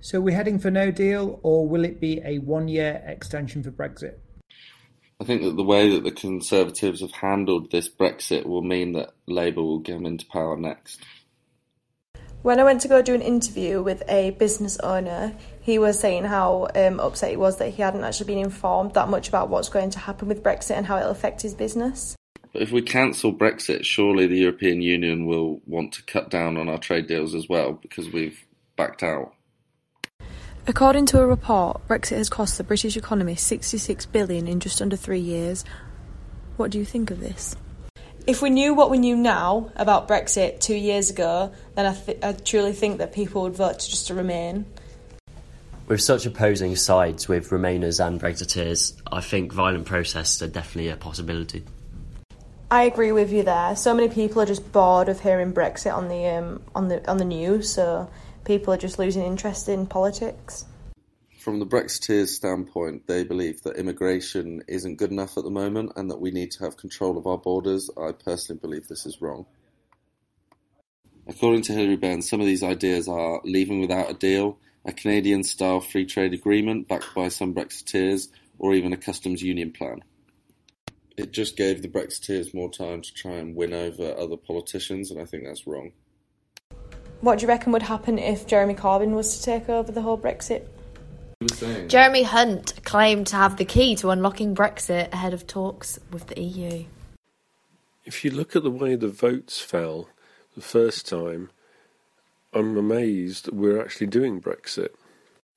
So we're heading for no deal, or will it be a one year extension for Brexit? I think that the way that the Conservatives have handled this Brexit will mean that Labour will come into power next. When I went to go do an interview with a business owner, he was saying how um, upset he was that he hadn't actually been informed that much about what's going to happen with Brexit and how it'll affect his business. But if we cancel Brexit, surely the European Union will want to cut down on our trade deals as well because we've backed out. According to a report, Brexit has cost the British economy 66 billion in just under 3 years. What do you think of this? If we knew what we knew now about Brexit 2 years ago, then I, th- I truly think that people would vote to just to remain. With such opposing sides with Remainers and Brexiteers, I think violent protests are definitely a possibility. I agree with you there. So many people are just bored of hearing Brexit on the um, on the on the news, so people are just losing interest in politics. From the Brexiteers' standpoint, they believe that immigration isn't good enough at the moment and that we need to have control of our borders. I personally believe this is wrong. According to Hilary Benn, some of these ideas are leaving without a deal, a Canadian style free trade agreement backed by some Brexiteers, or even a customs union plan. It just gave the Brexiteers more time to try and win over other politicians, and I think that's wrong. What do you reckon would happen if Jeremy Corbyn was to take over the whole Brexit? Jeremy Hunt claimed to have the key to unlocking Brexit ahead of talks with the EU. If you look at the way the votes fell the first time, I'm amazed that we're actually doing Brexit.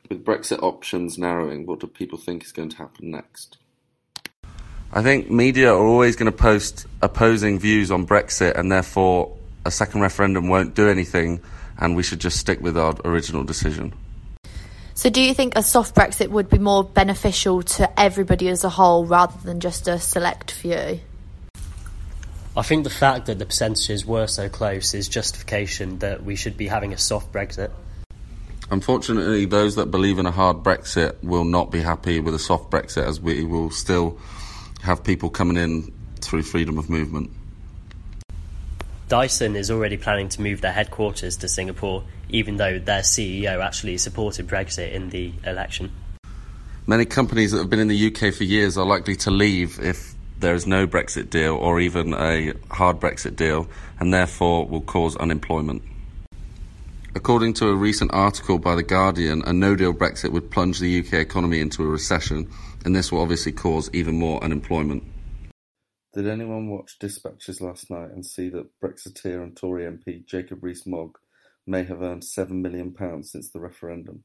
With Brexit options narrowing, what do people think is going to happen next? I think media are always going to post opposing views on Brexit, and therefore a second referendum won't do anything, and we should just stick with our original decision. So, do you think a soft Brexit would be more beneficial to everybody as a whole rather than just a select few? I think the fact that the percentages were so close is justification that we should be having a soft Brexit. Unfortunately, those that believe in a hard Brexit will not be happy with a soft Brexit, as we will still have people coming in through freedom of movement. Dyson is already planning to move their headquarters to Singapore, even though their CEO actually supported Brexit in the election. Many companies that have been in the UK for years are likely to leave if there is no Brexit deal or even a hard Brexit deal, and therefore will cause unemployment. According to a recent article by The Guardian, a no deal Brexit would plunge the UK economy into a recession, and this will obviously cause even more unemployment. Did anyone watch Dispatches last night and see that Brexiteer and Tory MP Jacob Rees-Mogg may have earned £7 million since the referendum?